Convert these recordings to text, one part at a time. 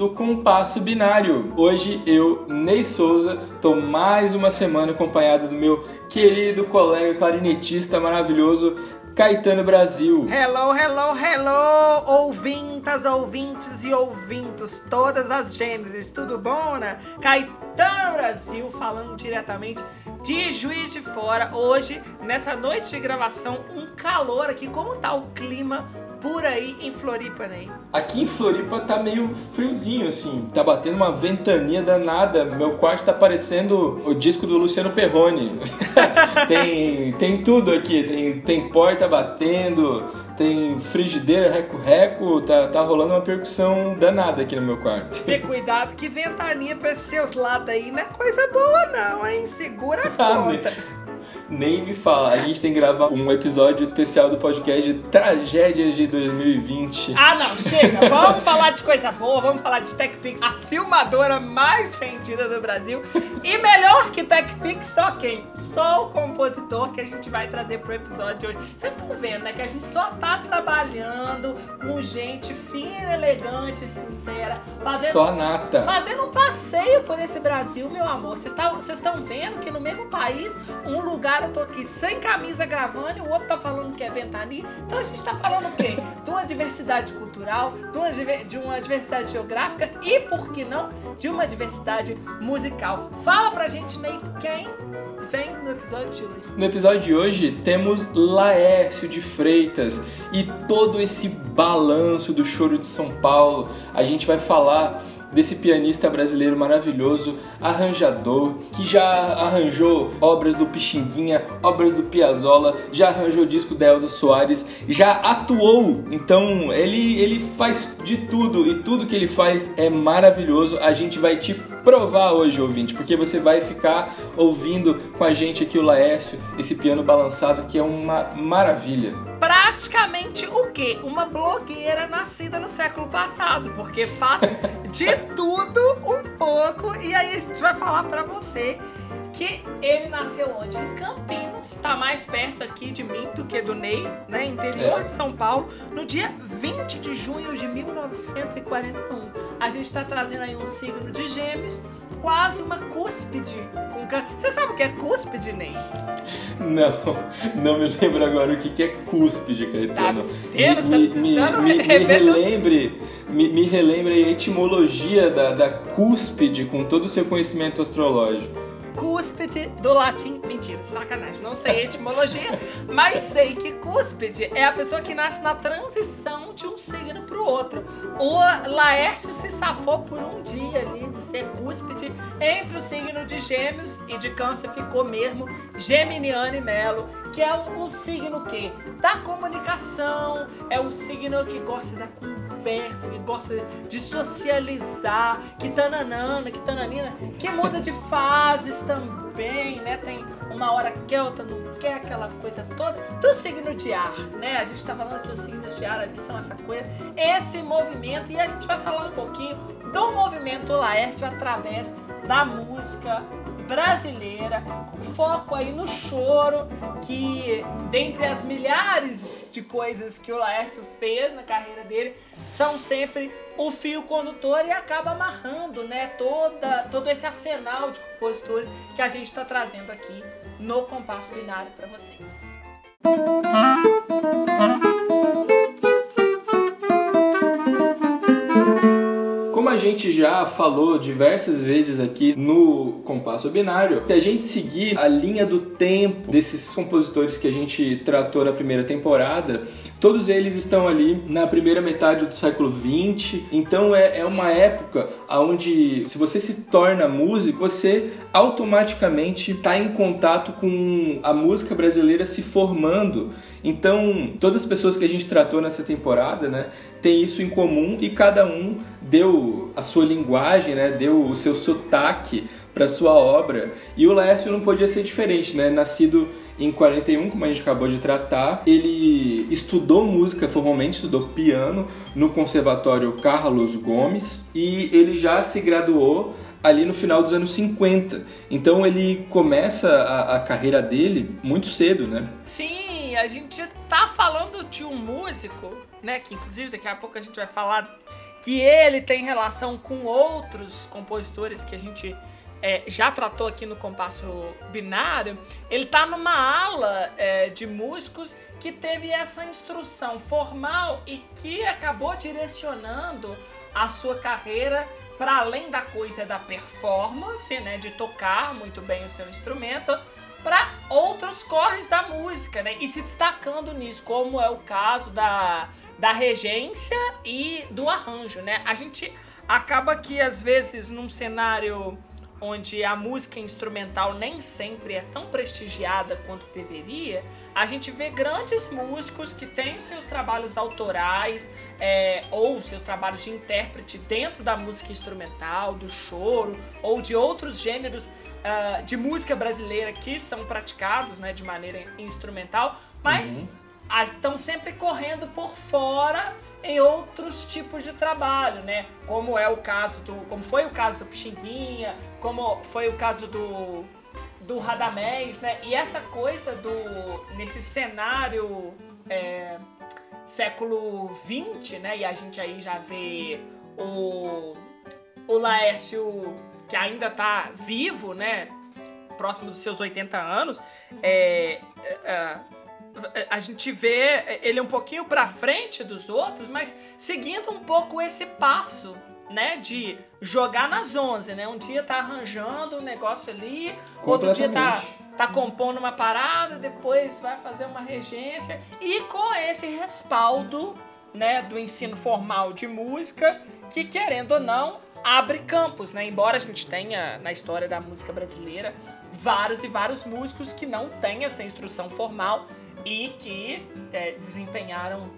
do Compasso Binário. Hoje eu, Ney Souza, tô mais uma semana acompanhado do meu querido colega clarinetista maravilhoso Caetano Brasil. Hello, hello, hello, ouvintas, ouvintes e ouvintos, todas as gêneros, tudo bom, né? Caetano Brasil falando diretamente de Juiz de Fora. Hoje, nessa noite de gravação, um calor aqui. Como tá o clima por aí em Floripa, né? Aqui em Floripa tá meio friozinho, assim. Tá batendo uma ventania danada. Meu quarto tá parecendo o disco do Luciano Perrone. tem, tem tudo aqui. Tem, tem porta batendo, tem frigideira, reco-reco. Tá, tá rolando uma percussão danada aqui no meu quarto. Ter cuidado que ventania pra esses seus lados aí não é coisa boa não, hein? Segura as Ah, pontas. Nem me fala. A gente tem que gravar um episódio especial do podcast de Tragédias de 2020. Ah, não, chega. Vamos falar de coisa boa, vamos falar de TechPix, a filmadora mais vendida do Brasil. E melhor que TechPix, só quem? Só o compositor que a gente vai trazer pro episódio de hoje. Vocês estão vendo, né, que a gente só tá trabalhando com gente fina, elegante, sincera, fazendo Só nata. Fazendo um passeio por esse Brasil, meu amor. Vocês estão vendo que no mesmo país, um lugar eu tô aqui sem camisa gravando e o outro tá falando que é ventania. Então a gente tá falando o quê? De uma diversidade cultural, de uma, de uma diversidade geográfica e, por que não, de uma diversidade musical. Fala pra gente, Ney, quem vem no episódio de hoje. No episódio de hoje temos Laércio de Freitas e todo esse balanço do choro de São Paulo. A gente vai falar desse pianista brasileiro maravilhoso, arranjador, que já arranjou obras do Pixinguinha, obras do Piazzolla, já arranjou disco da Elza Soares, já atuou. Então ele, ele faz de tudo e tudo que ele faz é maravilhoso. A gente vai te provar hoje, ouvinte, porque você vai ficar ouvindo com a gente aqui o Laércio, esse piano balançado que é uma maravilha. Praticamente o quê? Uma blogueira nascida no século passado, porque faz de tudo um pouco. E aí a gente vai falar pra você que ele nasceu onde? Em Campinas, está mais perto aqui de mim do que do Ney, né? Interior É. de São Paulo, no dia 20 de junho de 1941. A gente está trazendo aí um signo de gêmeos, quase uma cúspide. Você sabe o que é cúspide, Ney? Não, não me lembro agora o que é cúspide, Caetano. Tá vendo? Você tá precisando me, me, me rever seus- relembre, me, me relembre a etimologia da, da cúspide com todo o seu conhecimento astrológico. Cúspide do latim. Mentira, sacanagem. Não sei a etimologia, mas sei que cúspide é a pessoa que nasce na transição de um signo pro outro. O Laércio se safou por um dia ali de ser cúspide entre o signo de Gêmeos e de Câncer ficou mesmo Geminiano e Melo, que é o, signo que da comunicação, é o signo que gosta da conversa, que gosta de socializar, que tananana, que tananina, que muda de fases também, né? Tem uma hora quer, outra não quer, aquela coisa toda. Do signo de ar, né? A gente tá falando que os signos de ar ali são essa coisa, esse movimento, e a gente vai falar um pouquinho do movimento Laércio através da música brasileira, com foco aí no choro, que dentre as milhares de coisas que o Laércio fez na carreira dele, são sempre o fio condutor e acaba amarrando, né, toda, todo esse arsenal de compositores que a gente está trazendo aqui no Compasso Binário para vocês. Como gente já falou diversas vezes aqui no Compasso Binário, se a gente seguir a linha do tempo desses compositores que a gente tratou na primeira temporada, todos eles estão ali na primeira metade do século XX. Então é, é uma época onde, se você se torna músico, você automaticamente está em contato com a música brasileira se formando. Então, todas as pessoas que a gente tratou nessa temporada, né, tem isso em comum e cada um deu a sua linguagem, né, deu o seu sotaque para sua obra. E o Laércio não podia ser diferente, né? Nascido em 41, como a gente acabou de tratar, ele estudou música formalmente, estudou piano no Conservatório Carlos Gomes e ele já se graduou ali no final dos anos 50. Então ele começa a, a carreira dele muito cedo, né? Sim, a gente tá falando de um músico, né? Que inclusive daqui a pouco a gente vai falar que ele tem relação com outros compositores que a gente é, já tratou aqui no compasso binário, ele tá numa ala é, de músicos que teve essa instrução formal e que acabou direcionando a sua carreira para além da coisa da performance, né, de tocar muito bem o seu instrumento, para outros corres da música, né, e se destacando nisso, como é o caso da, da regência e do arranjo, né. A gente acaba que às vezes num cenário onde a música instrumental nem sempre é tão prestigiada quanto deveria, a gente vê grandes músicos que têm seus trabalhos autorais é, ou seus trabalhos de intérprete dentro da música instrumental, do choro ou de outros gêneros uh, de música brasileira que são praticados né, de maneira instrumental, mas uhum. Estão sempre correndo por fora em outros tipos de trabalho, né? Como é o caso do, como foi o caso do Pixinguinha, como foi o caso do do Radamés, né? E essa coisa do nesse cenário é, século XX, né? E a gente aí já vê o o Laércio que ainda tá vivo, né? Próximo dos seus 80 anos, é, é, é a gente vê ele um pouquinho para frente dos outros, mas seguindo um pouco esse passo, né, de jogar nas 11, né? Um dia tá arranjando um negócio ali, outro dia tá tá compondo uma parada, depois vai fazer uma regência e com esse respaldo, né, do ensino formal de música, que querendo ou não, abre campos, né? Embora a gente tenha na história da música brasileira vários e vários músicos que não têm essa instrução formal e que é, desempenharam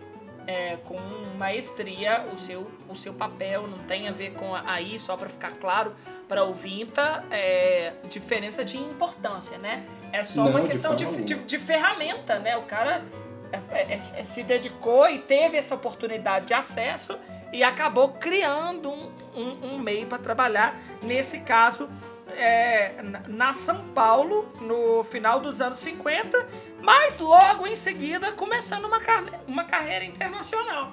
é, com maestria o seu, o seu papel. Não tem a ver com aí, só para ficar claro para o Vinta, é, diferença de importância, né? É só Não, uma questão de, de, de, ferramenta, né? O cara é, é, é, se dedicou e teve essa oportunidade de acesso e acabou criando um, um, um meio para trabalhar. Nesse caso, é, na São Paulo, no final dos anos 50, mas logo em seguida começando uma, uma carreira internacional.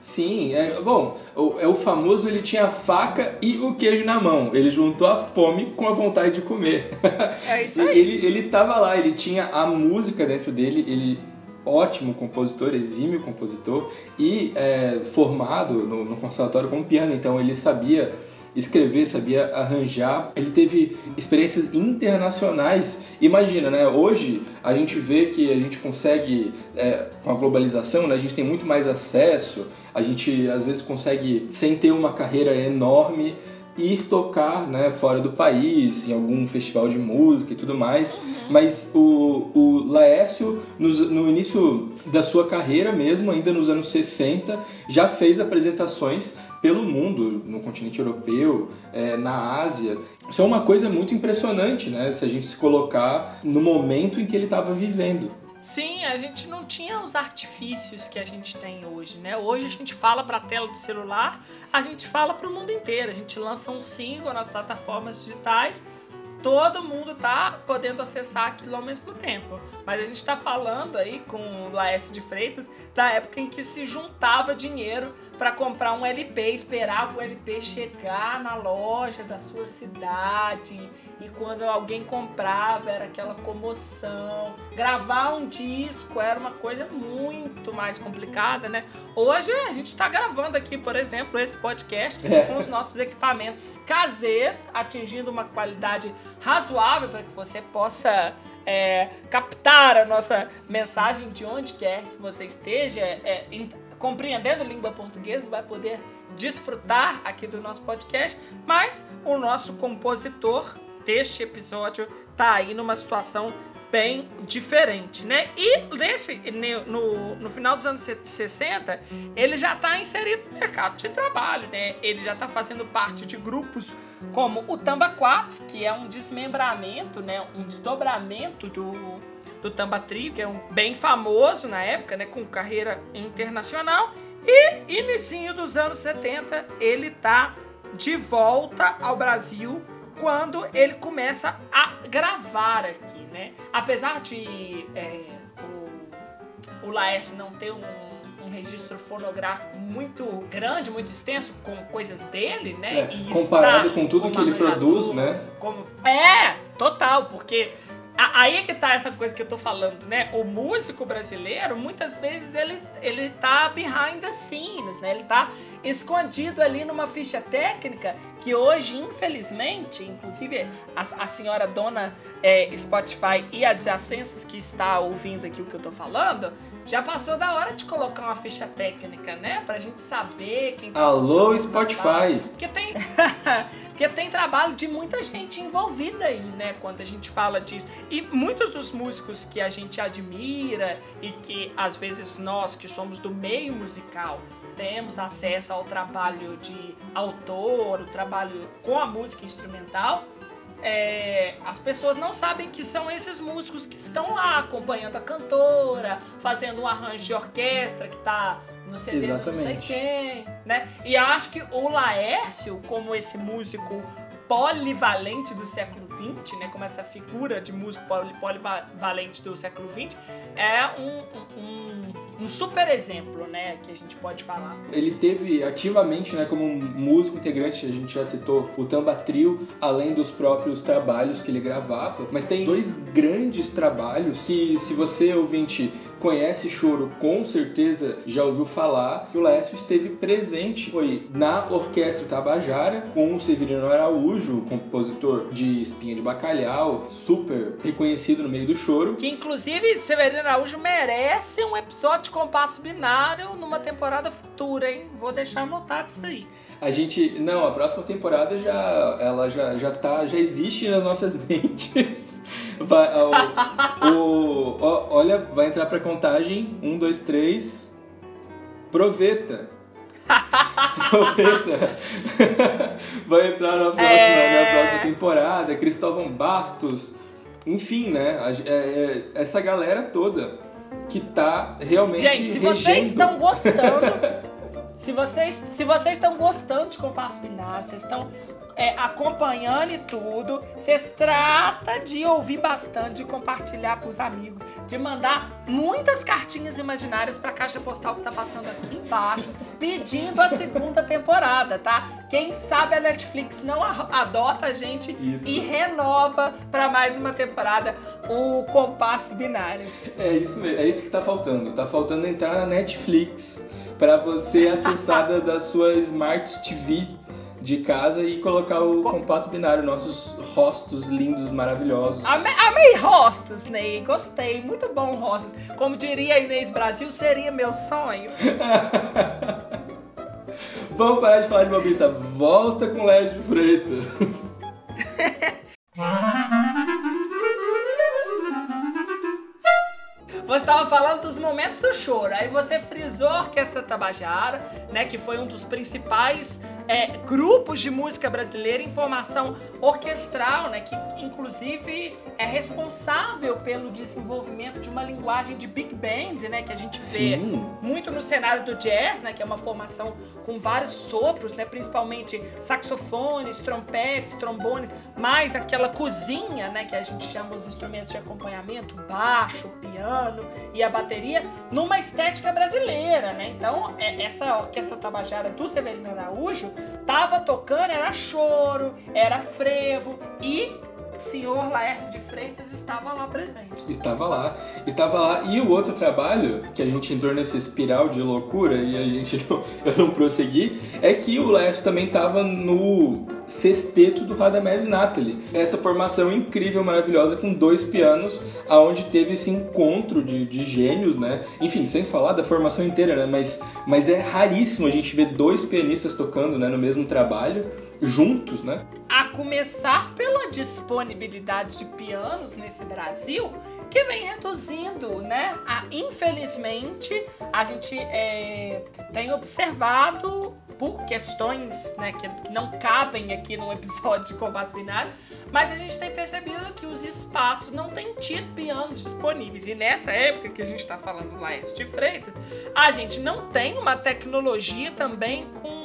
Sim, é, bom, o, é o famoso ele tinha a faca e o queijo na mão. Ele juntou a fome com a vontade de comer. É isso aí. ele, ele tava lá, ele tinha a música dentro dele, ele ótimo compositor, exímio compositor e é, formado no, no conservatório com piano, então ele sabia escrever, sabia arranjar. Ele teve experiências internacionais. Imagina, né? Hoje a gente vê que a gente consegue, é, com a globalização, né? a gente tem muito mais acesso, a gente às vezes consegue, sem ter uma carreira enorme, ir tocar né, fora do país, em algum festival de música e tudo mais. Uhum. Mas o, o Laércio, no, no início da sua carreira mesmo, ainda nos anos 60, já fez apresentações pelo mundo, no continente europeu, é, na Ásia. Isso é uma coisa muito impressionante, né? Se a gente se colocar no momento em que ele estava vivendo. Sim, a gente não tinha os artifícios que a gente tem hoje, né? Hoje a gente fala para a tela do celular, a gente fala para o mundo inteiro, a gente lança um single nas plataformas digitais todo mundo tá podendo acessar aquilo ao mesmo tempo. Mas a gente está falando aí com o Laércio de Freitas da época em que se juntava dinheiro para comprar um LP, esperava o LP chegar na loja da sua cidade e quando alguém comprava era aquela comoção. Gravar um disco era uma coisa muito mais complicada, né? Hoje a gente está gravando aqui, por exemplo, esse podcast é. com os nossos equipamentos caseiros, atingindo uma qualidade razoável para que você possa é, captar a nossa mensagem de onde quer que você esteja, é, compreendendo língua portuguesa, vai poder desfrutar aqui do nosso podcast, mas o nosso compositor deste episódio tá aí numa situação bem diferente, né? E nesse, no, no final dos anos 60, ele já está inserido no mercado de trabalho, né? Ele já está fazendo parte de grupos como o Tamba 4, que é um desmembramento, né? Um desdobramento do, do Tamba Trio, que é um bem famoso na época, né? Com carreira internacional. E início dos anos 70, ele tá de volta ao Brasil quando ele começa a gravar aqui, né? Apesar de é, o, o Laércio não ter um, um registro fonográfico muito grande, muito extenso, com coisas dele, né? É, comparado estar com tudo que ele produz, né? como- É, total, porque aí é que tá essa coisa que eu tô falando, né? O músico brasileiro, muitas vezes, ele, ele tá behind the scenes, né? Ele tá escondido ali numa ficha técnica que hoje, infelizmente, inclusive a, a senhora dona é, Spotify e adjacências que está ouvindo aqui o que eu tô falando, já passou da hora de colocar uma ficha técnica, né? Pra gente saber quem tá Alô, Spotify! porque tem, porque tem trabalho de muita gente envolvida aí, né? Quando a gente fala disso. E muitos dos músicos que a gente admira e que às vezes nós que somos do meio musical temos acesso ao trabalho de autor, o trabalho com a música instrumental. É, as pessoas não sabem que são esses músicos que estão lá acompanhando a cantora, fazendo um arranjo de orquestra que tá no CD do não sei quem, né? E acho que o Laércio, como esse músico polivalente do século XX, né? Como essa figura de músico poli- polivalente do século XX, é um, um, um super exemplo, né? Que a gente pode falar. Ele teve ativamente, né, como um músico integrante, a gente já citou o Tamba Trio, além dos próprios trabalhos que ele gravava. Mas tem dois grandes trabalhos que, se você ouvinte conhece Choro, com certeza já ouviu falar que o Laércio esteve presente. Foi na Orquestra Tabajara com o Severino Araújo, compositor de Espinha de Bacalhau, super reconhecido no meio do choro. Que inclusive Severino Araújo merece um episódio de compasso binário numa temporada futura, hein? Vou deixar anotado isso aí. A gente. Não, a próxima temporada já. Ela já, já tá. Já existe nas nossas mentes. Vai, o, o- ó, olha, vai entrar pra contagem. Um, dois, três. Proveta. Proveta. vai entrar na próxima, É. na próxima temporada. Cristóvão Bastos. Enfim, né? é- é- essa galera toda que tá realmente. Gente, se vocês regendo. estão gostando, se vocês, se vocês estão gostando de compasso binário, vocês estão é, acompanhando e tudo, vocês tratam de ouvir bastante, de compartilhar pros amigos, de mandar muitas cartinhas imaginárias pra caixa postal que tá passando aqui embaixo, pedindo a segunda temporada, tá? Quem sabe a Netflix não a- adota a gente Isso. e renova pra mais uma temporada o compasso binário. É isso mesmo, é isso que tá faltando. Tá faltando entrar na Netflix pra você acessar da, da sua Smart TV de casa e colocar o compasso binário, nossos rostos lindos, maravilhosos. Amei, amei rostos, Ney. Gostei. Muito bom rostos. Como diria a Inês Brasil, seria meu sonho. Vamos parar de falar de bobiça. Volta com Léo de Freitas. Estava falando dos momentos do choro. Aí você frisou a Orquestra Tabajara, né? Que foi um dos principais é, grupos de música brasileira em formação orquestral, né? Que inclusive é responsável pelo desenvolvimento de uma linguagem de big band, né? Que a gente vê Sim. muito no cenário do jazz, né? Que é uma formação com vários sopros, né? Principalmente saxofones, trompetes, trombones, mais aquela cozinha, né? Que a gente chama os instrumentos de acompanhamento, baixo, piano e a bateria, numa estética brasileira, né? Então, é- essa orquestra tabajara do Severino Araújo tava tocando, era choro, era frevo e senhor Laércio de Freitas estava lá presente. Estava lá, estava lá. E o outro trabalho, que a gente entrou nessa espiral de loucura e a gente não, eu não prossegui, é que o Lécio também estava no sexteto do Radamés e Nathalie. Essa formação incrível, maravilhosa, com dois pianos, aonde teve esse encontro de, de gênios, né? Enfim, sem falar da formação inteira, né? Mas, mas é raríssimo a gente ver dois pianistas tocando né, no mesmo trabalho, juntos, né? A começar pela disponibilidade de pianos nesse Brasil, que vem reduzindo, né? A, infelizmente, a gente é, tem observado por questões né, que, que não cabem aqui num episódio de Compasso Binário, mas a gente tem percebido que os espaços não têm tido pianos disponíveis. E nessa época que a gente está falando lá de Freitas, a gente não tem uma tecnologia também com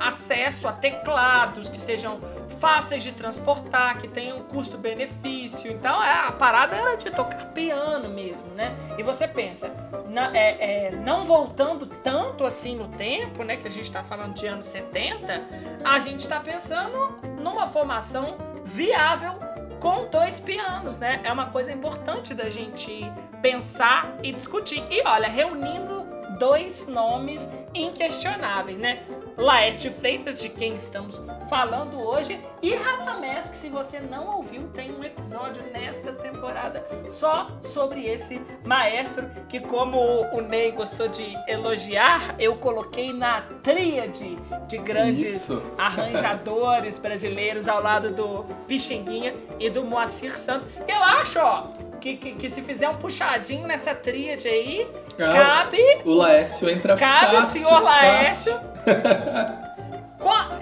acesso a teclados que sejam fáceis de transportar, que tem um custo-benefício. Então é, a parada era de tocar piano mesmo, né? E você pensa, na, é, é, não voltando tanto assim no tempo, né? Que a gente está falando de anos 70, a gente está pensando numa formação viável com dois pianos, né? É uma coisa importante da gente pensar e discutir. E olha, reunindo dois nomes inquestionáveis, né? Laeste Freitas, de quem estamos falando hoje, e Radamés, que se você não ouviu, tem um episódio nesta temporada só sobre esse maestro, que como o Ney gostou de elogiar, eu coloquei na tríade de grandes Isso. arranjadores brasileiros ao lado do Pixinguinha e do Moacir Santos. Eu acho, ó, que, que, que se fizer um puxadinho nessa tríade aí, Ah, cabe O Laércio entra Cabe o fácil, senhor Laércio.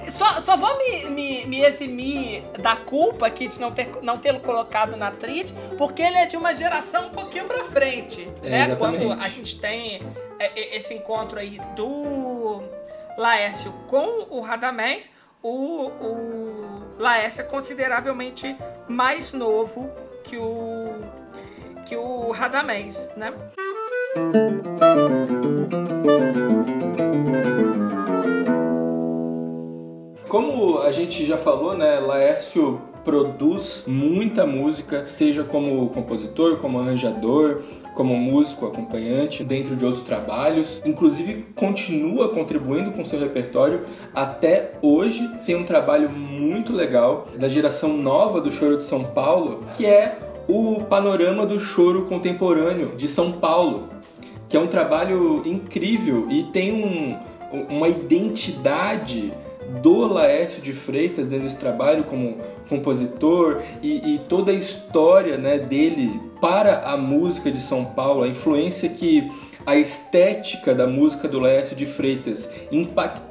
Só, só vou me, me, me eximir da culpa aqui de não ter não tê-lo colocado na tríade, porque ele é de uma geração um pouquinho pra frente, É, né? exatamente. Quando a gente tem é, é, esse encontro aí do Laércio com o Radamés, o, o Laércio é consideravelmente mais novo que o que o Radamés, né? Como a gente já falou, né, Laércio produz muita música, seja como compositor, como arranjador, como músico acompanhante, dentro de outros trabalhos. Inclusive, continua contribuindo com seu repertório até hoje. Tem um trabalho muito legal da geração nova do Choro de São Paulo, que é o Panorama do Choro Contemporâneo de São Paulo que é um trabalho incrível e tem um, uma identidade do Laércio de Freitas dentro desse trabalho como compositor e, e toda a história né, dele para a música de São Paulo, a influência que a estética da música do Laércio de Freitas impactou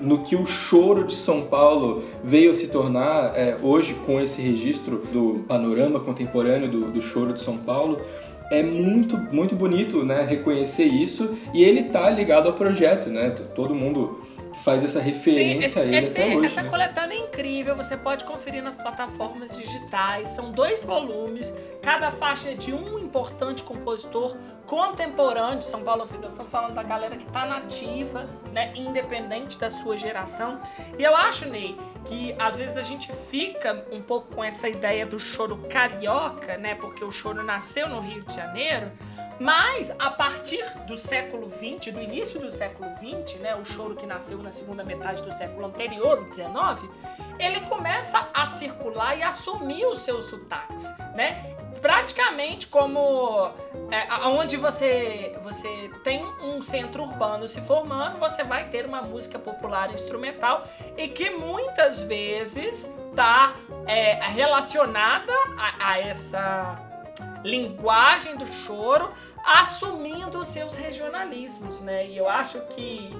no que o choro de São Paulo veio a se tornar é, hoje com esse registro do panorama contemporâneo do, do choro de São Paulo é muito, muito bonito, né, reconhecer isso e ele tá ligado ao projeto, né? Todo mundo faz essa referência esse- a esse- até hoje. essa né? coletânea é incrível, você pode conferir nas plataformas digitais. São dois volumes, cada faixa é de um importante compositor contemporâneo de São Paulo. Ou seja, nós estamos falando da galera que está nativa, né, independente da sua geração. E eu acho, Ney, que às vezes a gente fica um pouco com essa ideia do choro carioca, né, porque o choro nasceu no Rio de Janeiro. Mas a partir do século XX, do início do século XX, né, o choro que nasceu na segunda metade do século anterior, o XIX, ele começa a circular e assumir os seus sotaques, né? Praticamente como é, onde você você tem um centro urbano se formando, você vai ter uma música popular instrumental e que muitas vezes está relacionada a- a essa linguagem do choro, assumindo os seus regionalismos, né? E eu acho que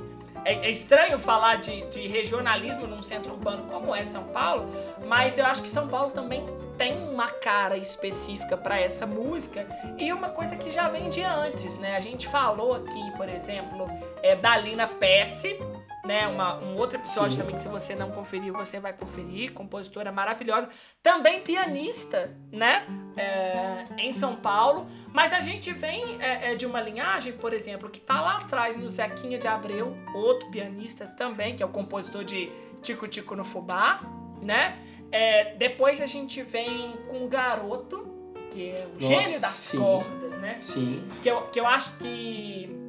é, é estranho falar de, de regionalismo num centro urbano como é São Paulo, mas eu acho que São Paulo também tem uma cara específica para essa música e uma coisa que já vem de antes, né? A gente falou aqui, por exemplo, é, da Lina Pesce, né? Uma, um outro episódio Sim. também que se você não conferiu, você vai conferir. Compositora maravilhosa. Também pianista, né? É, em São Paulo. Mas a gente vem é, é, de uma linhagem, por exemplo, que tá lá atrás no Zequinha de Abreu, outro pianista também, que é o compositor de Tico Tico no Fubá, né? É, depois a gente vem com o Garoto, que é o Nossa, gênio das sim. cordas, né? Sim. que eu, que eu acho que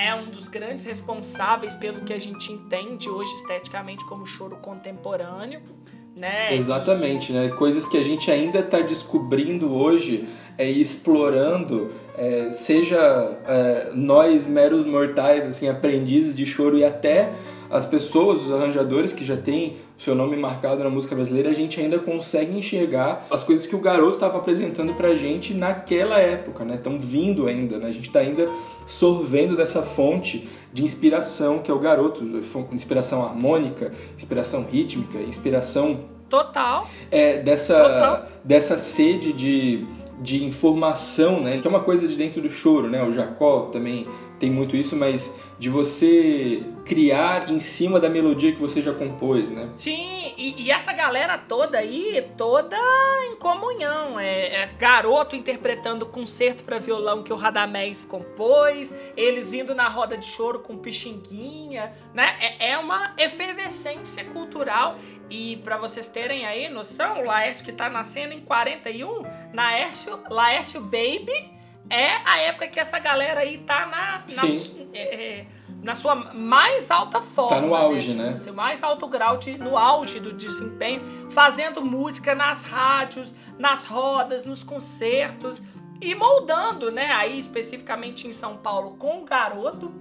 é um dos grandes responsáveis pelo que a gente entende hoje esteticamente como choro contemporâneo, né? Exatamente, né? Coisas que a gente ainda está descobrindo hoje é, e explorando, é, seja é, nós meros mortais, assim, aprendizes de choro e até as pessoas, os arranjadores que já têm o seu nome marcado na música brasileira, a gente ainda consegue enxergar as coisas que o garoto estava apresentando pra gente naquela época, né? Estão vindo ainda, né? A gente está ainda sorvendo dessa fonte de inspiração que é o garoto, inspiração harmônica, inspiração rítmica, inspiração Total. é, dessa, Total. dessa sede de, de informação, né? Que é uma coisa de dentro do choro, né? O Jacó também tem muito isso, mas de você criar em cima da melodia que você já compôs, né? Sim, e, e essa galera toda aí, toda em comunhão. É, é garoto interpretando concerto para violão que o Radamés compôs, eles indo na roda de choro com Pixinguinha, né? É, é uma efervescência cultural. E para vocês terem aí noção, o Laércio que tá nascendo em 41, Laércio, Laércio Baby é a época que essa galera aí tá na, na, é, é, na sua mais alta forma. Tá no auge, né? né? Seu mais alto grau de, no auge do desempenho, fazendo música nas rádios, nas rodas, nos concertos e moldando, né? Aí especificamente em São Paulo com o garoto.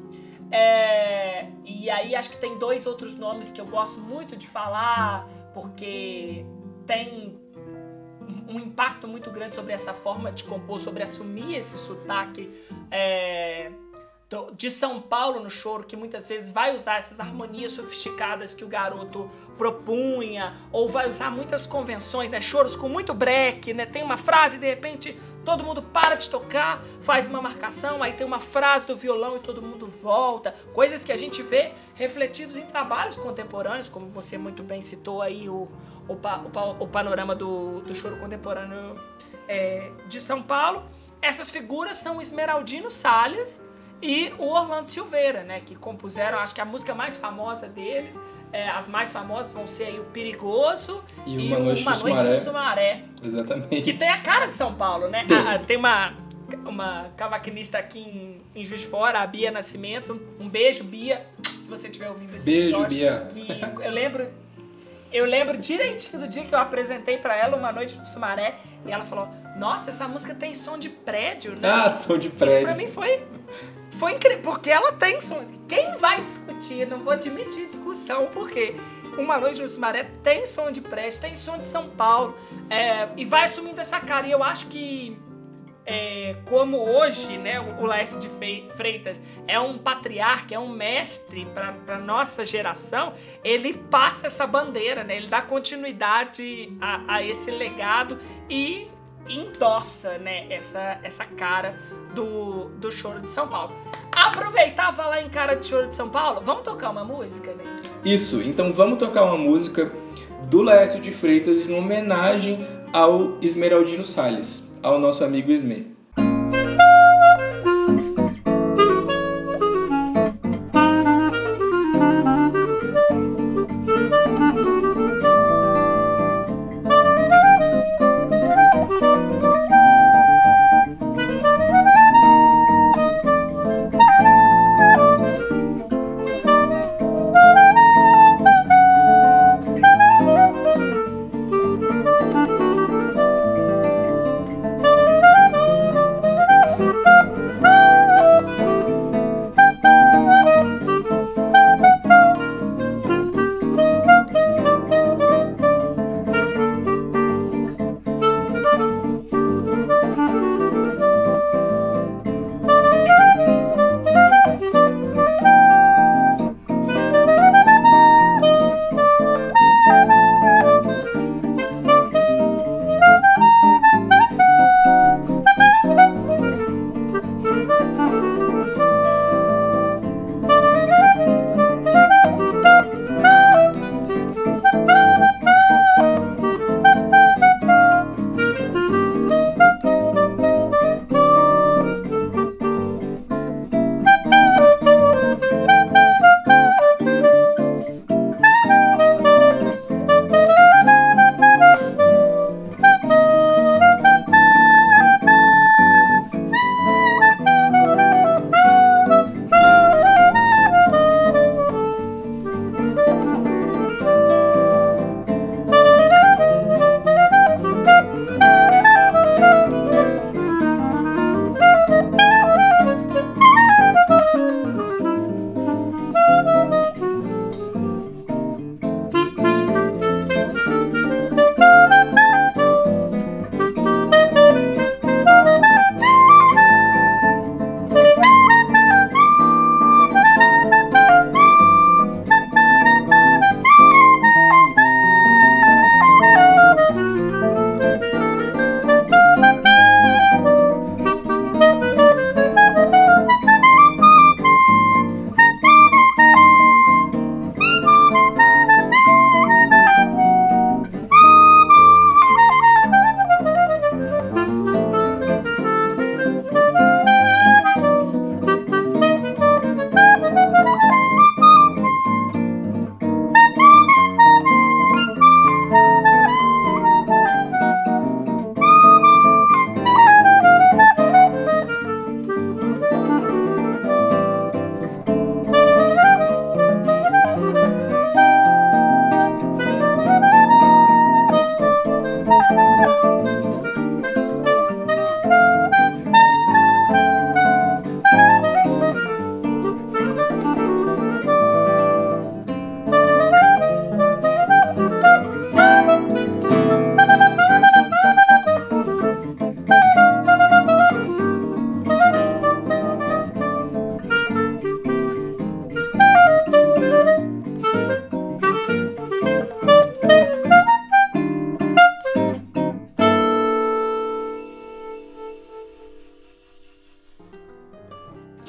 É, e aí acho que tem dois outros nomes que eu gosto muito de falar, porque tem um impacto muito grande sobre essa forma de compor, sobre assumir esse sotaque é, de São Paulo no choro, que muitas vezes vai usar essas harmonias sofisticadas que o garoto propunha, ou vai usar muitas convenções, né? Choros com muito break, né? Tem uma frase de repente todo mundo para de tocar, faz uma marcação, aí tem uma frase do violão e todo mundo volta. Coisas que a gente vê refletidos em trabalhos contemporâneos, como você muito bem citou aí o, o, o, o panorama do, do choro contemporâneo é, de São Paulo. Essas figuras são Esmeraldino Salles e o Orlando Silveira, né? Que compuseram, acho que a música mais famosa deles. É, as mais famosas vão ser aí o Perigoso e, e Uma Noite, uma no, noite Sumaré. no Sumaré. Exatamente. Que tem a cara de São Paulo, né? Tem, Ah, tem uma, uma cavaquinista aqui em, em Juiz de Fora, a Bia Nascimento. Um beijo, Bia, se você estiver ouvindo esse Beijo, episódio. Bia. Que eu lembro eu lembro direitinho do dia que eu apresentei pra ela uma noite no Sumaré e ela falou: Nossa, essa música tem som de prédio, né? Ah, som de Isso pra prédio. mim foi, foi incrível, porque ela tem som. Quem vai discutir? Não vou admitir discussão, porque uma noite no Sumaré tem som de prédio, tem som de São Paulo, é, e vai assumindo essa cara. E eu acho que é, como hoje, né, o Laércio de Freitas é um patriarca, é um mestre para nossa geração, ele passa essa bandeira, né, ele dá continuidade a, a esse legado e endossa né, essa, essa cara do, do Choro de São Paulo. Aproveitar falar em cara de Choro de São Paulo, vamos tocar uma música, né? Isso, então vamos tocar uma música do Laércio de Freitas em homenagem ao Esmeraldino Salles, ao nosso amigo Esme.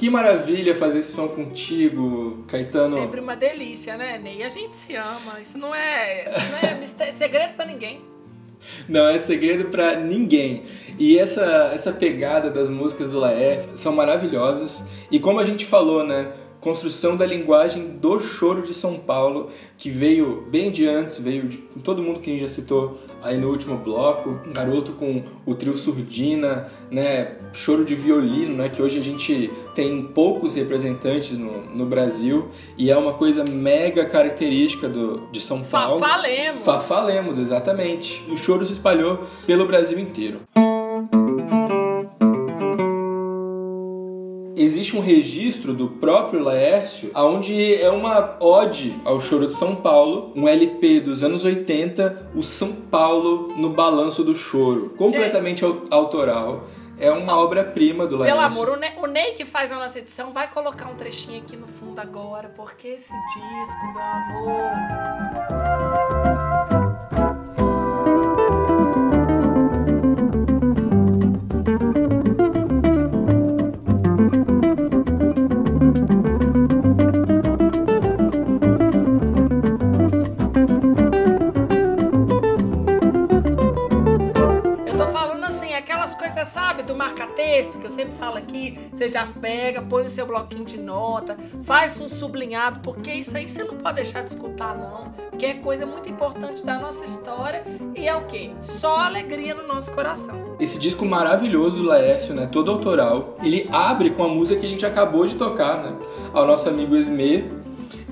Que maravilha fazer esse som contigo, Caetano. Sempre uma delícia, né, Ney? A gente se ama. Isso não é, isso não é mistério, segredo pra ninguém. Não é segredo para ninguém. E essa, essa pegada das músicas do Laércio são maravilhosas. E como a gente falou, né? Construção da linguagem do choro de São Paulo, que veio bem de antes, veio de todo mundo que a gente já citou aí no último bloco, garoto com o trio surdina, né, choro de violino, né, que hoje a gente tem poucos representantes no, no Brasil e é uma coisa mega característica do, de São Paulo. Fafalemos! Fafalemos, exatamente. O choro se espalhou pelo Brasil inteiro. Existe um registro do próprio Laércio, onde é uma ode ao Choro de São Paulo, um LP dos anos 80, o São Paulo no Balanço do Choro, completamente Gente. autoral. É uma obra-prima do Laércio. Pelo amor, o Ney, o Ney que faz a nossa edição vai colocar um trechinho aqui no fundo agora, porque esse disco, meu amor. Marca-texto, que eu sempre falo aqui, você já pega, põe no seu bloquinho de nota, faz um sublinhado, porque isso aí você não pode deixar de escutar, não. Porque é coisa muito importante da nossa história e é o quê? Só alegria no nosso coração. Esse disco maravilhoso do Laércio, né? Todo autoral, ele abre com a música que a gente acabou de tocar, né? Ao nosso amigo Esme.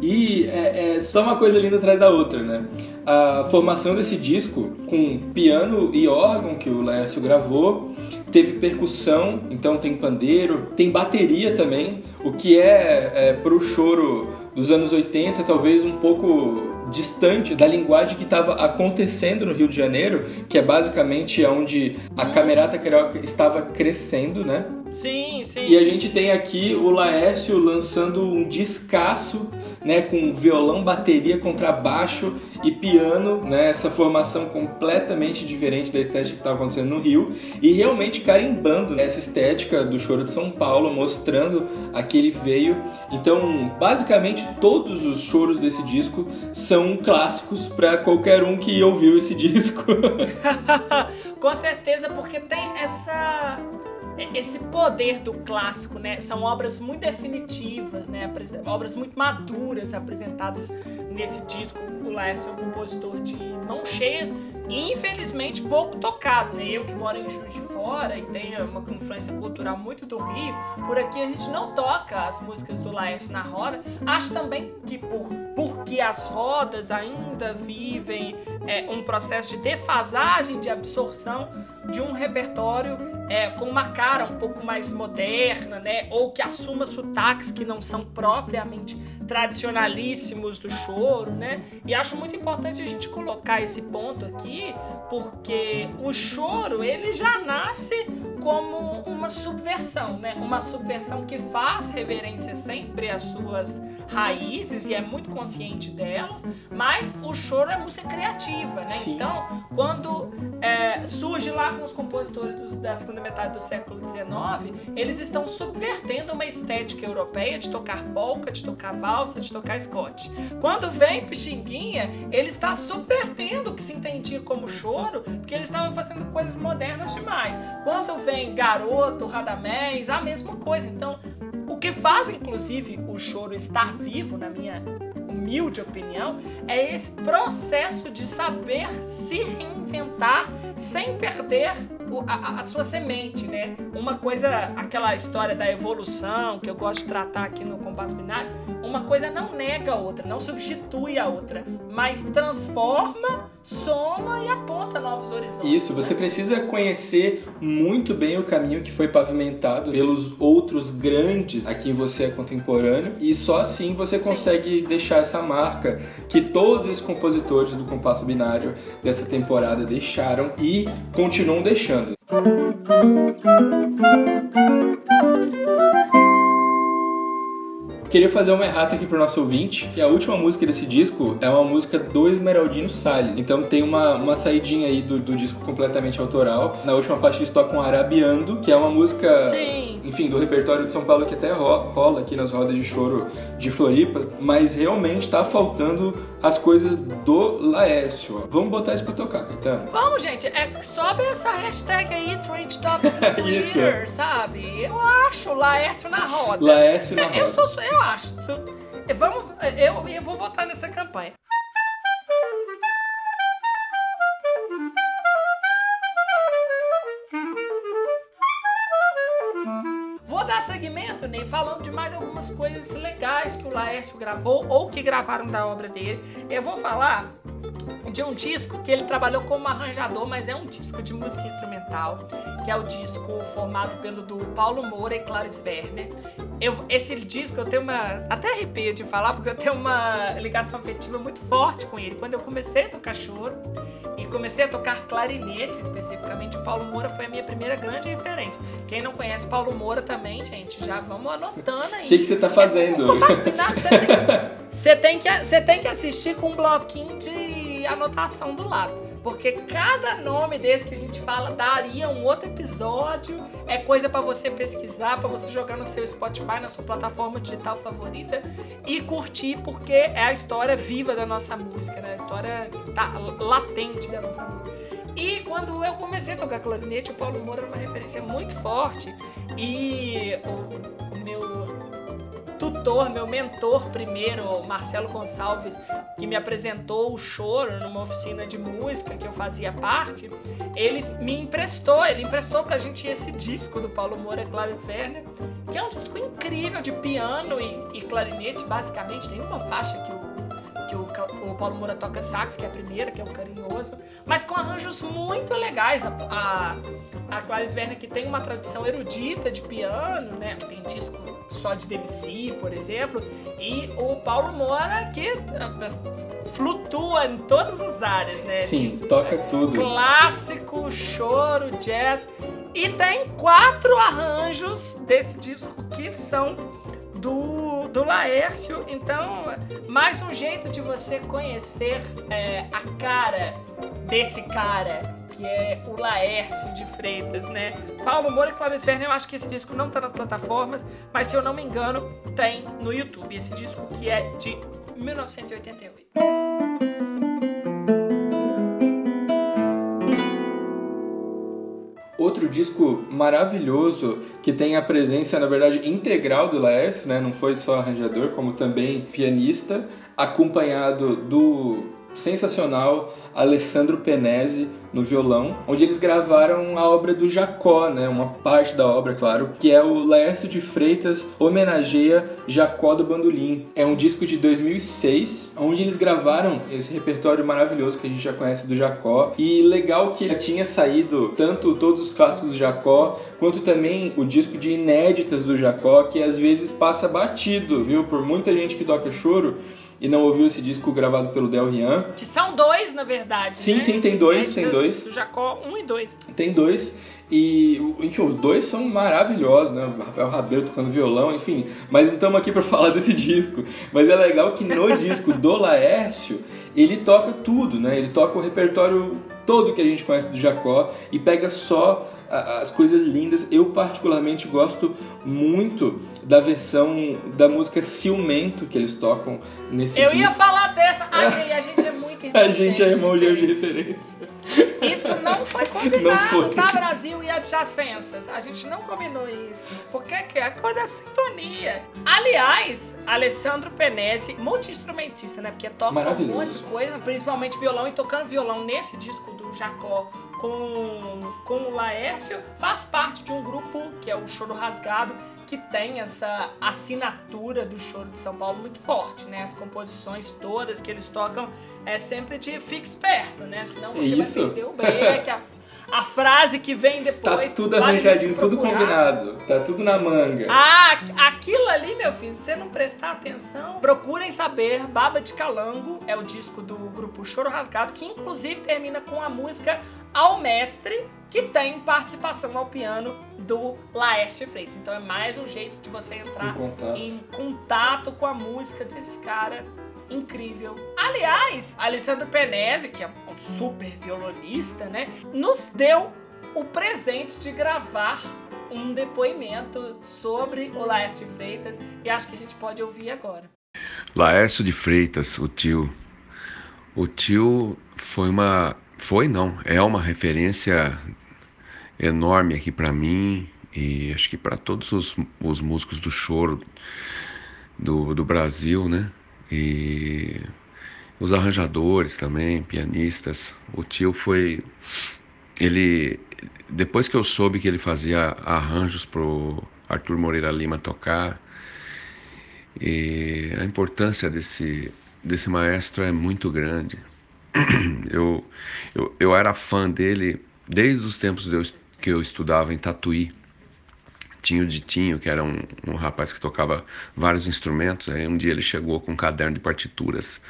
E é, é só uma coisa linda atrás da outra, né? A formação desse disco com piano e órgão que o Laércio gravou teve percussão, então tem pandeiro, tem bateria também, o que é, é para o choro dos anos 80 talvez um pouco distante da linguagem que estava acontecendo no Rio de Janeiro, que é basicamente onde a Camerata Carioca estava crescendo, né? Sim, sim. E a gente tem aqui o Laércio lançando um descasso, né, com violão, bateria, contrabaixo e piano, né, essa formação completamente diferente da estética que estava acontecendo no Rio, e realmente carimbando né, essa estética do Choro de São Paulo, mostrando a que ele veio. Então, basicamente, todos os choros desse disco são clássicos para qualquer um que ouviu esse disco. Com certeza, porque tem essa esse poder do clássico, né? São obras muito definitivas, né? Obras muito maduras apresentadas nesse disco. O Laércio é um compositor de mão cheias e infelizmente pouco tocado, né? Eu que moro em Juiz de Fora e tenho uma influência cultural muito do Rio, por aqui a gente não toca as músicas do Laércio na roda. Acho também que por, porque as rodas ainda vivem é, um processo de defasagem de absorção de um repertório é, com uma cara um pouco mais moderna, né? Ou que assuma sotaques que não são propriamente tradicionalíssimos do choro, né? E acho muito importante a gente colocar esse ponto aqui, porque o choro ele já nasce como uma subversão, né? Uma subversão que faz reverência sempre às suas raízes e é muito consciente delas, mas o choro é música criativa, né? Sim. Então, quando é, surge lá com os compositores da segunda metade do século XIX, eles estão subvertendo uma estética europeia de tocar polka, de tocar valsa, de tocar scott. Quando vem Pixinguinha, ele está subvertendo o que se entendia como choro, porque eles estavam fazendo coisas modernas demais. Quando vem Garoto, Radamés, a mesma coisa. Então, o que faz, inclusive, o choro estar vivo, na minha humilde opinião, é esse processo de saber se reinventar sem perder a, a, sua semente, né? Uma coisa, aquela história da evolução que eu gosto de tratar aqui no compasso binário, uma coisa não nega a outra, não substitui a outra, mas transforma, soma e aponta novos horizontes. Isso, você né? precisa conhecer muito bem o caminho que foi pavimentado pelos outros grandes a quem você é contemporâneo e só assim você consegue Sim. deixar essa marca que todos os compositores do compasso binário dessa temporada deixaram e continuam deixando. Queria fazer uma errata aqui pro nosso ouvinte. E a última música desse disco é uma música do Esmeraldino Salles. Então tem uma, uma saidinha aí do, do disco completamente autoral. Na última faixa eles tocam Arabiando, que é uma música Sim enfim, do repertório de São Paulo que até rola aqui nas rodas de choro de Floripa, mas realmente tá faltando as coisas do Laércio. Vamos botar isso pra tocar, Caetano. Vamos, gente. É, sobe essa hashtag aí, Trend Topics no Twitter, sabe? Eu acho Laércio na roda. Laércio na roda. Eu, sou, eu acho. Vamos, eu, eu vou votar nessa campanha. Dar segmento, Ney, falando de mais algumas coisas legais que o Laércio gravou ou que gravaram da obra dele. Eu vou falar de um disco que ele trabalhou como arranjador, mas é um disco de música instrumental, que é o disco formado pelo do Paulo Moura e Clarice Werner. Eu, esse disco eu tenho uma. Até arrepio de falar, porque eu tenho uma ligação afetiva muito forte com ele. Quando eu comecei a tocar choro e comecei a tocar clarinete, especificamente, o Paulo Moura foi a minha primeira grande referência. Quem não conhece Paulo Moura também, gente, já vamos anotando aí. O que, que você tá fazendo? Você, tem, você, tem que, você tem que assistir com um bloquinho de anotação do lado. Porque cada nome desse que a gente fala daria um outro episódio. É coisa para você pesquisar, para você jogar no seu Spotify, na sua plataforma digital favorita e curtir, porque é a história viva da nossa música, né? A história tá latente da nossa música. E quando eu comecei a tocar clarinete, o Paulo Moura era uma referência muito forte. E o, o meu tutor, meu mentor primeiro, Marcelo Gonçalves, que me apresentou o choro numa oficina de música que eu fazia parte, ele me emprestou, ele emprestou pra gente esse disco do Paulo Moura Clarice Werner, que é um disco incrível de piano e, e clarinete, basicamente, tem uma faixa que o que o, o, Paulo Moura toca sax, que é a primeira, que é o carinhoso, mas com arranjos muito legais. A, a, a Clarice Werner, que tem uma tradição erudita de piano, né? Tem disco só de Debussy, por exemplo, e o Paulo Moura que uh, flutua em todas as áreas, né? Sim, de, toca tudo. Clássico, choro, jazz. E tem quatro arranjos desse disco que são do, do Laércio. Então, mais um jeito de você conhecer é, a cara desse cara que é o Laércio de Freitas, né? Paulo Moura e Cláudio Werner, eu acho que esse disco não tá nas plataformas, mas se eu não me engano, tem no YouTube. Esse disco que é de 1988. Outro disco maravilhoso que tem a presença, na verdade, integral do Laércio, né? Não foi só arranjador, como também pianista, acompanhado do sensacional Alessandro Penese no violão, onde eles gravaram a obra do Jacó, né, uma parte da obra, claro, que é o Laércio de Freitas homenageia Jacó do Bandolim. É um disco de 2006, onde eles gravaram esse repertório maravilhoso que a gente já conhece do Jacó. E legal que tinha saído tanto todos os clássicos do Jacó, quanto também o disco de inéditas do Jacó, que às vezes passa batido, viu, por muita gente que toca choro e não ouviu esse disco gravado pelo Del Rian. Que são dois, na verdade. Sim, né? sim, tem dois, tem dois. Do Jacó, um e dois. Tem dois. E, enfim, os dois são maravilhosos, né? O Rafael Rabelo tocando violão, enfim. Mas não estamos aqui para falar desse disco. Mas é legal que no disco do Laércio, ele toca tudo, né? Ele toca o repertório todo que a gente conhece do Jacó e pega só as coisas lindas. Eu particularmente gosto muito da versão da música Ciumento que eles tocam nesse Eu disco. ia falar dessa. Ai, a gente é muito A gente é irmão de referência. Isso não foi combinado, não foi. tá, Brasil e adjacências? A gente não combinou isso. Porque é a coisa da sintonia. Aliás, Alessandro Penese, multi-instrumentista, né? Porque toca um monte de coisa, principalmente violão, e tocando violão nesse disco do Jacó com, com o Laércio, faz parte de um grupo que é o Choro Rasgado, que tem essa assinatura do choro de São Paulo muito forte, né? As composições todas que eles tocam é sempre de fique esperto, né? Senão você Isso. vai perder o break, a, a frase que vem depois. Tá tudo arranjadinho, tudo combinado. Tá tudo na manga. Ah, aquilo ali, meu filho, se você não prestar atenção, procurem saber. Baba de Calango é o disco do grupo Choro Rasgado, que inclusive termina com a música Ao Mestre, que tem participação ao piano do Laércio Freitas. Então é mais um jeito de você entrar em contato, em contato com a música desse cara incrível. Aliás, Alessandro Penese, que é um super violonista, né, nos deu o presente de gravar um depoimento sobre o Laércio de Freitas e acho que a gente pode ouvir agora. Laércio de Freitas, o tio. O tio foi uma. Foi não, é uma referência enorme aqui para mim e acho que para todos os, os músicos do choro do, do Brasil, né? E os arranjadores também, pianistas. O tio foi. Ele. Depois que eu soube que ele fazia arranjos pro Arthur Moreira Lima tocar, e a importância desse, desse maestro é muito grande. Eu, eu, eu era fã dele desde os tempos de eu, que eu estudava em Tatuí. Tinha o Ditinho, que era um, um rapaz que tocava vários instrumentos. Aí um dia ele chegou com um caderno de partituras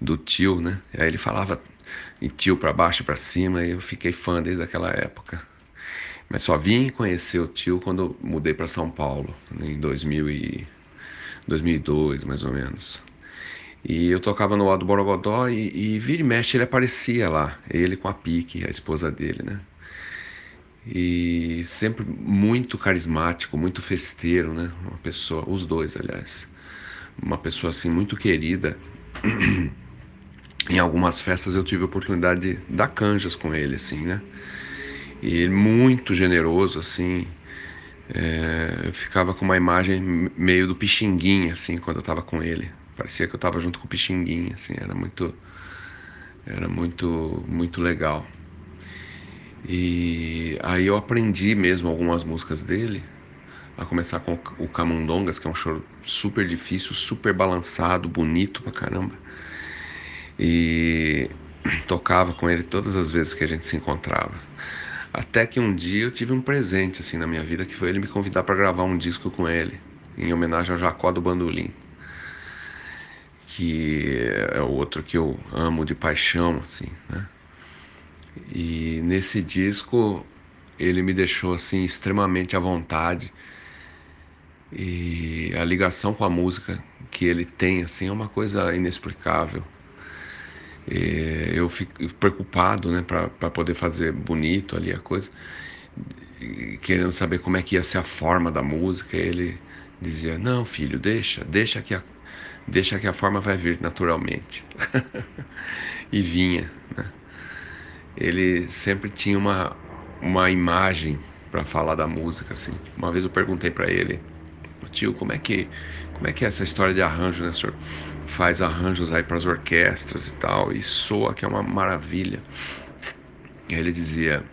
do tio, né? Aí ele falava em tio para baixo para cima, e eu fiquei fã desde aquela época. Mas só vim conhecer o tio quando mudei para São Paulo, em 2000 e 2002, mais ou menos. E eu tocava no Aldo Borogodó e, e vira e mexe ele aparecia lá, ele com a Pique, a esposa dele, né? E sempre muito carismático, muito festeiro, né? Uma pessoa, os dois, aliás. Uma pessoa assim muito querida. em algumas festas eu tive a oportunidade de dar canjas com ele, assim, né? E ele muito generoso, assim. É, eu ficava com uma imagem meio do Pixinguinha, assim, quando eu tava com ele. Parecia que eu tava junto com o Pixinguinha, assim, era muito. Era muito, muito legal. E aí eu aprendi mesmo algumas músicas dele, a começar com o Camundongas, que é um choro super difícil, super balançado, bonito pra caramba e tocava com ele todas as vezes que a gente se encontrava. Até que um dia eu tive um presente assim na minha vida que foi ele me convidar para gravar um disco com ele, em homenagem ao Jacó do Bandolim, que é outro que eu amo de paixão assim, né? E nesse disco ele me deixou assim extremamente à vontade e a ligação com a música que ele tem assim é uma coisa inexplicável é, eu fico preocupado, né, para poder fazer bonito ali a coisa, querendo saber como é que ia ser a forma da música. Ele dizia: Não, filho, deixa, deixa que a, deixa que a forma vai vir naturalmente. e vinha. Né? Ele sempre tinha uma, uma imagem para falar da música, assim. Uma vez eu perguntei para ele, tio, como é que como é que é essa história de arranjo, né, senhor? faz arranjos aí para as orquestras e tal, e soa que é uma maravilha. E ele dizia: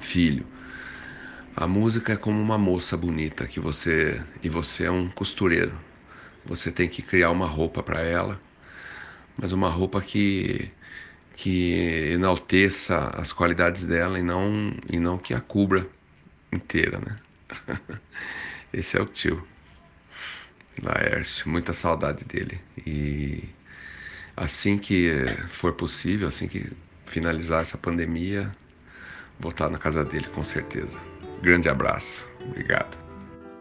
Filho, a música é como uma moça bonita que você e você é um costureiro. Você tem que criar uma roupa para ela, mas uma roupa que que enalteça as qualidades dela e não e não que a cubra inteira, né? Esse é o tio. Laércio, muita saudade dele. E assim que for possível, assim que finalizar essa pandemia, vou estar na casa dele com certeza. Grande abraço. Obrigado.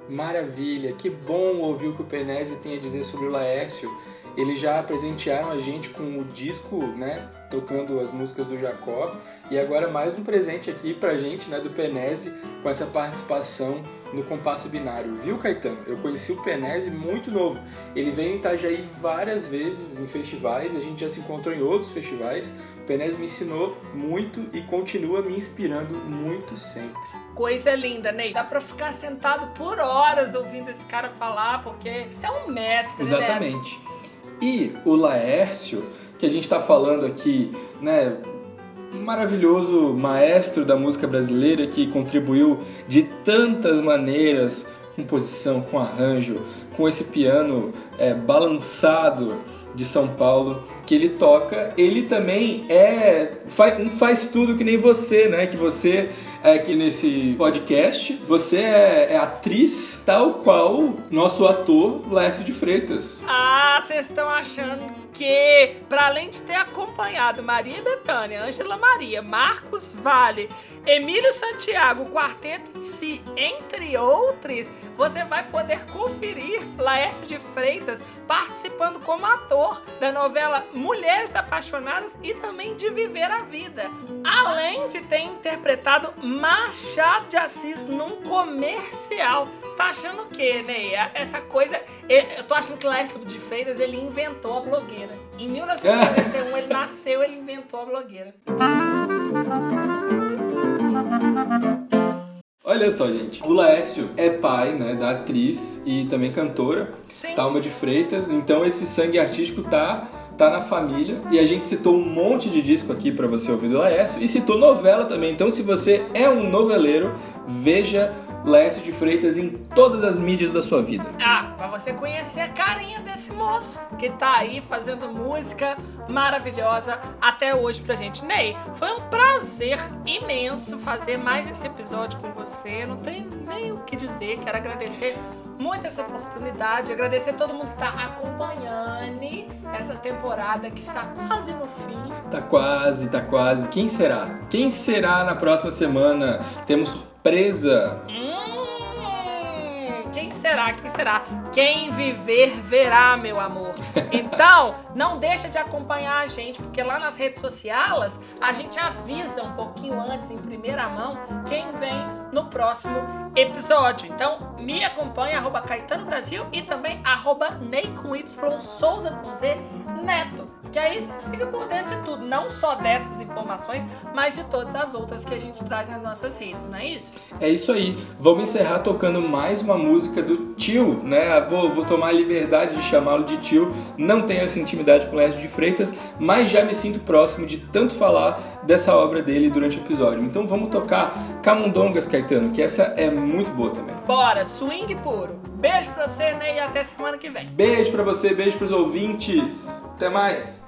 Maravilha, que bom ouvir o que o Penese tem a dizer sobre o Laércio. Eles já presentearam a gente com o disco, né, tocando as músicas do Jacó, e agora mais um presente aqui pra gente, né, do Penese, com essa participação no compasso binário. Viu, Caetano? Eu conheci o Penese muito novo. Ele veio em Itajaí várias vezes em festivais, a gente já se encontrou em outros festivais. O Penese me ensinou muito e continua me inspirando muito sempre. Coisa linda, Ney. Dá pra ficar sentado por horas ouvindo esse cara falar, porque é um mestre, né? Exatamente. Né? E o Laércio, que a gente está falando aqui, né? maravilhoso maestro da música brasileira que contribuiu de tantas maneiras, composição, com arranjo, com esse piano é, balançado de São Paulo que ele toca. Ele também é faz, faz tudo que nem você, né? Que você é aqui nesse podcast, você é, é atriz tal qual nosso ator Lércio de Freitas. Ah, vocês estão achando que, para além de ter acompanhado Maria Bethânia, Ângela Maria, Marcos Vale, Emílio Santiago, quarteto em si, entre outros, você vai poder conferir Laércio de Freitas, participando como ator da novela Mulheres Apaixonadas e também de Viver a Vida. Além de ter interpretado Machado de Assis num comercial. Você tá achando o quê, Neia? Essa coisa. Eu tô achando que Laércio de Freitas ele inventou a blogueira. Em 1991 ele nasceu, ele inventou a blogueira. Olha só, gente. O Laércio é pai, né, da atriz e também cantora, Sim. Talma de Freitas. Então esse sangue artístico tá tá na família. E a gente citou um monte de disco aqui para você ouvir do Laércio e citou novela também. Então se você é um noveleiro, veja Laércio de Freitas em todas as mídias da sua vida. Ah, pra você conhecer a carinha desse moço que tá aí fazendo música maravilhosa até hoje pra gente. Ney, foi um prazer imenso fazer mais esse episódio com você. Não tem nem o que dizer. Quero agradecer muito essa oportunidade, agradecer todo mundo que tá acompanhando essa temporada que está quase no fim. Tá quase, tá quase. Quem será? Quem será na próxima semana? Temos surpresa. Hum, quem será? Quem será? Quem viver verá, meu amor. Então, não deixa de acompanhar a gente, porque lá nas redes sociais a gente avisa um pouquinho antes, em primeira mão, quem vem no próximo episódio. Então, me acompanha, arroba Caetano Brasil e também arroba Ney com Y, Souza com Z, Neto. Que aí você fica por dentro de tudo, não só dessas informações, mas de todas as outras que a gente traz nas nossas redes, não é isso? É isso aí. Vamos encerrar tocando mais uma música do Tio, né? Vou, vou tomar a liberdade de chamá-lo de Tio. Não tenho essa intimidade com o Lésio de Freitas, mas já me sinto próximo de tanto falar dessa obra dele durante o episódio. Então vamos tocar Camundongas, Caetano, que essa é muito boa também. Bora, swing puro. Beijo pra você, né? E até semana que vem. Beijo pra você, beijo pros ouvintes. Até mais.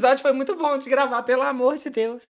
Episódio foi muito bom de gravar, pelo amor de Deus.